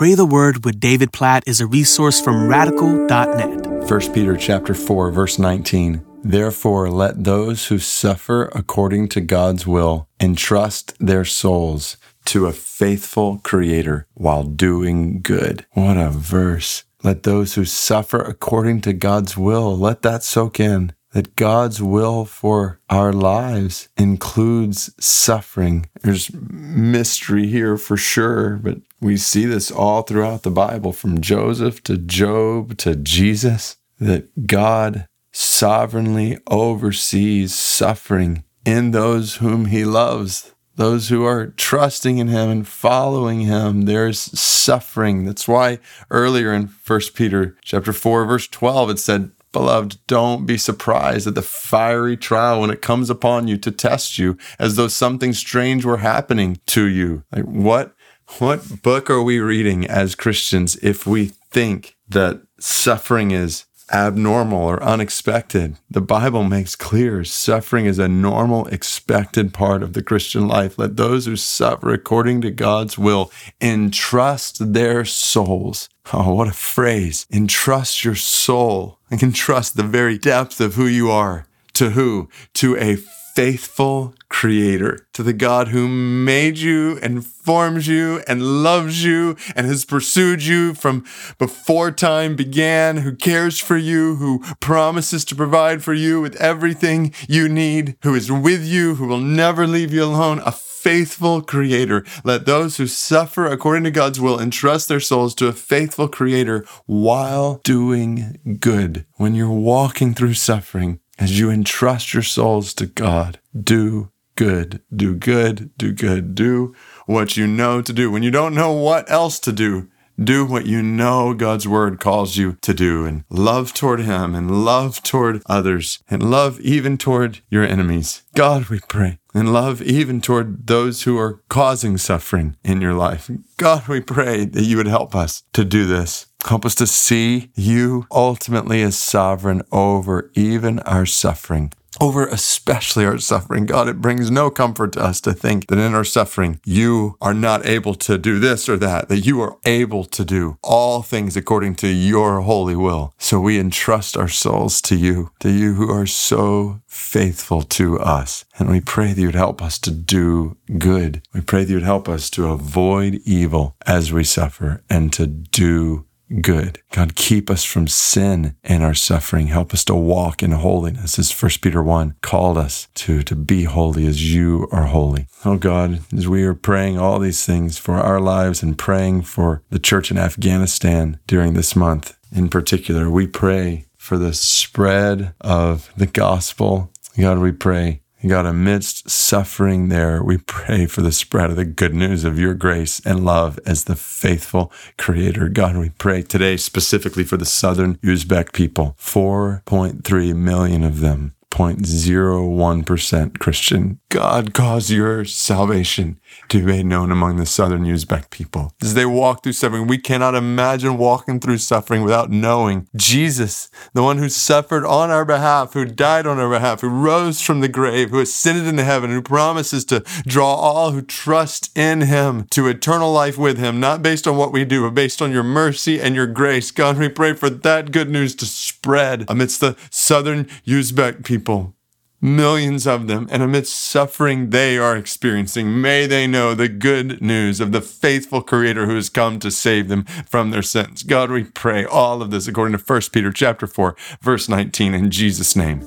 Pray the Word with David Platt is a resource from radical.net. 1 Peter chapter 4 verse 19 Therefore let those who suffer according to God's will entrust their souls to a faithful creator while doing good. What a verse. Let those who suffer according to God's will, let that soak in. That God's will for our lives includes suffering. There's mystery here for sure, but we see this all throughout the Bible from Joseph to Job to Jesus that God sovereignly oversees suffering in those whom he loves those who are trusting in him and following him there's suffering that's why earlier in 1 peter chapter 4 verse 12 it said beloved don't be surprised at the fiery trial when it comes upon you to test you as though something strange were happening to you like what what book are we reading as christians if we think that suffering is abnormal or unexpected. The Bible makes clear suffering is a normal, expected part of the Christian life. Let those who suffer according to God's will entrust their souls. Oh, what a phrase. Entrust your soul and trust the very depth of who you are. To who? To a faithful creator, to the God who made you and forms you and loves you and has pursued you from before time began, who cares for you, who promises to provide for you with everything you need, who is with you, who will never leave you alone, a faithful creator. Let those who suffer according to God's will entrust their souls to a faithful creator while doing good. When you're walking through suffering, as you entrust your souls to God, do good, do good, do good, do what you know to do. When you don't know what else to do, do what you know God's word calls you to do and love toward Him and love toward others and love even toward your enemies. God, we pray, and love even toward those who are causing suffering in your life. God, we pray that you would help us to do this. Help us to see you ultimately as sovereign over even our suffering over especially our suffering. God, it brings no comfort to us to think that in our suffering, you are not able to do this or that, that you are able to do all things according to your holy will. So we entrust our souls to you, to you who are so faithful to us. And we pray that you'd help us to do good. We pray that you'd help us to avoid evil as we suffer and to do good. God, keep us from sin and our suffering. Help us to walk in holiness as 1 Peter 1 called us to, to be holy as you are holy. Oh God, as we are praying all these things for our lives and praying for the church in Afghanistan during this month in particular, we pray for the spread of the gospel. God, we pray God, amidst suffering there, we pray for the spread of the good news of your grace and love as the faithful creator. God, we pray today specifically for the southern Uzbek people, 4.3 million of them 0.01% Christian. God cause your salvation to be made known among the southern Uzbek people. As they walk through suffering, we cannot imagine walking through suffering without knowing Jesus, the one who suffered on our behalf, who died on our behalf, who rose from the grave, who ascended into heaven, who promises to draw all who trust in him to eternal life with him, not based on what we do, but based on your mercy and your grace. God, we pray for that good news to spread amidst the southern Uzbek people millions of them, and amidst suffering they are experiencing, may they know the good news of the faithful Creator who has come to save them from their sins. God, we pray all of this according to 1 Peter chapter 4, verse 19, in Jesus' name.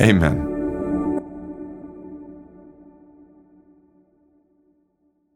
Amen.